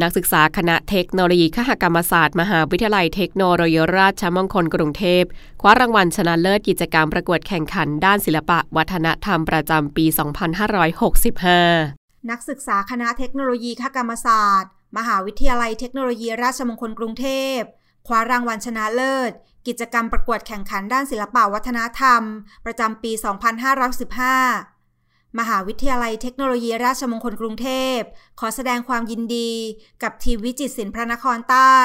นักศึกษาคณะเทคโนโลยีคหกรรมศาสตร์ มหาวิทยาลัยเทคโนโลยีราชมงคลกรุงเทพคว้ารางวัลชนะเลิศกิจกรรมประกวดแข่งขันด้านศิลปะวัฒนธรรมประจำปี 2565 นักศึกษาคณะเทคโนโลยีคกรรมศาสตร์ มหาวิทยาลัยเทคโนโลยีราชมงคลกรุงเทพคว้ารางวัลชนะเลิศ กิจกรรมประกวดแข่งขันด้านศิลปะวัฒนธรรม ประจำปี 2515 มหาวิทยาลัยเทคโนโลยีราชมงคลกรุงเทพ ขอแสดงความยินดี กับทีมวิจิตศิลป์พระนครใต้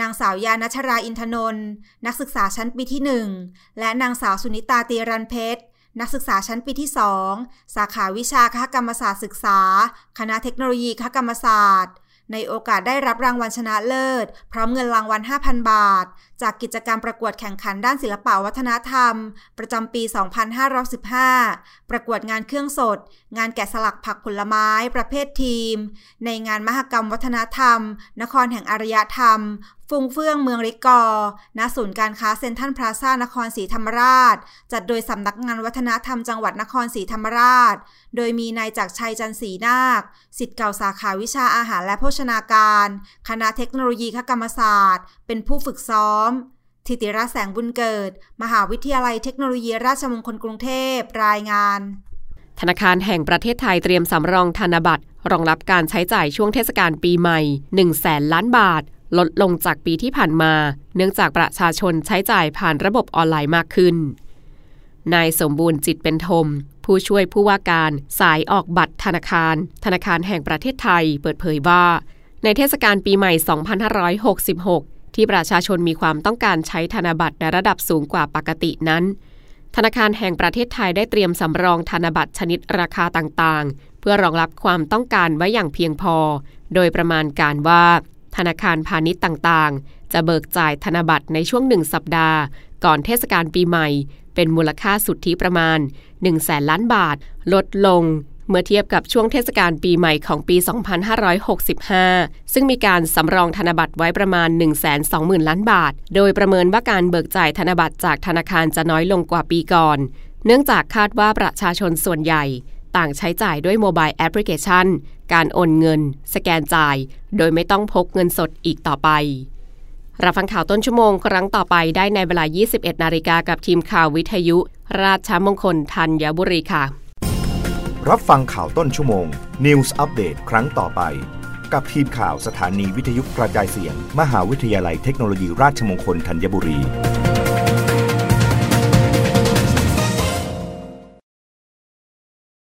นางสาวยานัชราอินทนนท์นักศึกษาชั้นปีที่ 1 และนางสาวสุนิตาตีรันเพชร นักศึกษาชั้นปีที่ 2 สาขาวิชาคกรรมศาสตร์ศึกษา คณะเทคโนโลยีคกรรมศาสตร์ ในโอกาสได้รับรางวัลชนะเลิศ พร้อมเงินรางวัล 5,000 บาท จากกิจกรรมประกวดแข่งขันด้านศิลปวัฒนธรรม ประจำปี 2515 ประกวดงานเครื่องสด งานแกะสลักผักผลไม้ประเภททีม ในงานมหกรรมวัฒนธรรม นครแห่งอารยธรรมฟุงเฟื่องเมืองริกอณศูนย์การค้าเซ็นทรัลพลาซ่านครศรีธรรมราช จัดโดยสำนักงานวัฒนธรรมจังหวัดนครศรีธรรมราช โดยมีนายจักรชัยจันศรีนาคสิทธิ์เก่าสาขาวิชาอาหารและโภชนาการ คณะเทคโนโลยีคกรรมศาสตร์ เป็นผู้ฝึกซ้อมทิติราแสงบุญเกิด มหาวิทยาลัยเทคโนโลยีราชมงคลกรุงเทพรายงาน ธนาคารแห่งประเทศไทยเตรียมสำรองธนบัตรรองรับการใช้จ่ายช่วงเทศกาลปีใหม่1แสนล้านบาท ลดลงจากปีที่ผ่านมา เนื่องจากประชาชนใช้จ่ายผ่านระบบออนไลน์มากขึ้น นายสมบูรณ์จิตเป็นธม ผู้ช่วยผู้ว่าการสายออกบัตรธนาคาร ธนาคารแห่งประเทศไทยเปิดเผยว่า ในเทศกาลปีใหม่ 2566 ที่ประชาชนมีความต้องการใช้ธนบัตรในระดับสูงกว่าปกตินั้น ธนาคารแห่งประเทศไทยได้เตรียมสำรองธนบัตรชนิดราคาต่างๆ เพื่อรองรับความต้องการไว้อย่างเพียงพอ โดยประมาณการว่า ธนาคารพาณิชย์ต่างๆ จะเบิกจ่ายธนบัตรในช่วงหนึ่งสัปดาห์ ก่อนเทศกาลปีใหม่ เป็นมูลค่าสุทธิประมาณ1แสนล้านบาท ลดลงเมื่อเทียบกับช่วงเทศกาลปีใหม่ของปี 2565 ซึ่งมีการสำรองธนบัตรไว้ประมาณ 120,000 ล้านบาท โดยประเมินว่าการเบิกจ่ายธนบัตรจากธนาคารจะน้อยลงกว่าปีก่อน เนื่องจากคาดว่าประชาชนส่วนใหญ่ ต่างใช้จ่ายด้วยโมบายแอปพลิเคชัน การโอนเงิน สแกนจ่าย โดยไม่ต้องพกเงินสดอีกต่อไป รับฟังข่าวต้นชั่วโมงครั้งต่อไปได้ในเวลา 21 นาฬิกากับทีมข่าววิทยุ ราชมงคลธัญบุรีค่ะ รับฟังข่าวต้นชั่วโมง News อัปเดตครั้งต่อไป กับทีมข่าวสถานีวิทยุกระจายเสียง มหาวิทยาลัยเทคโนโลยีราชมงคลธัญบุรี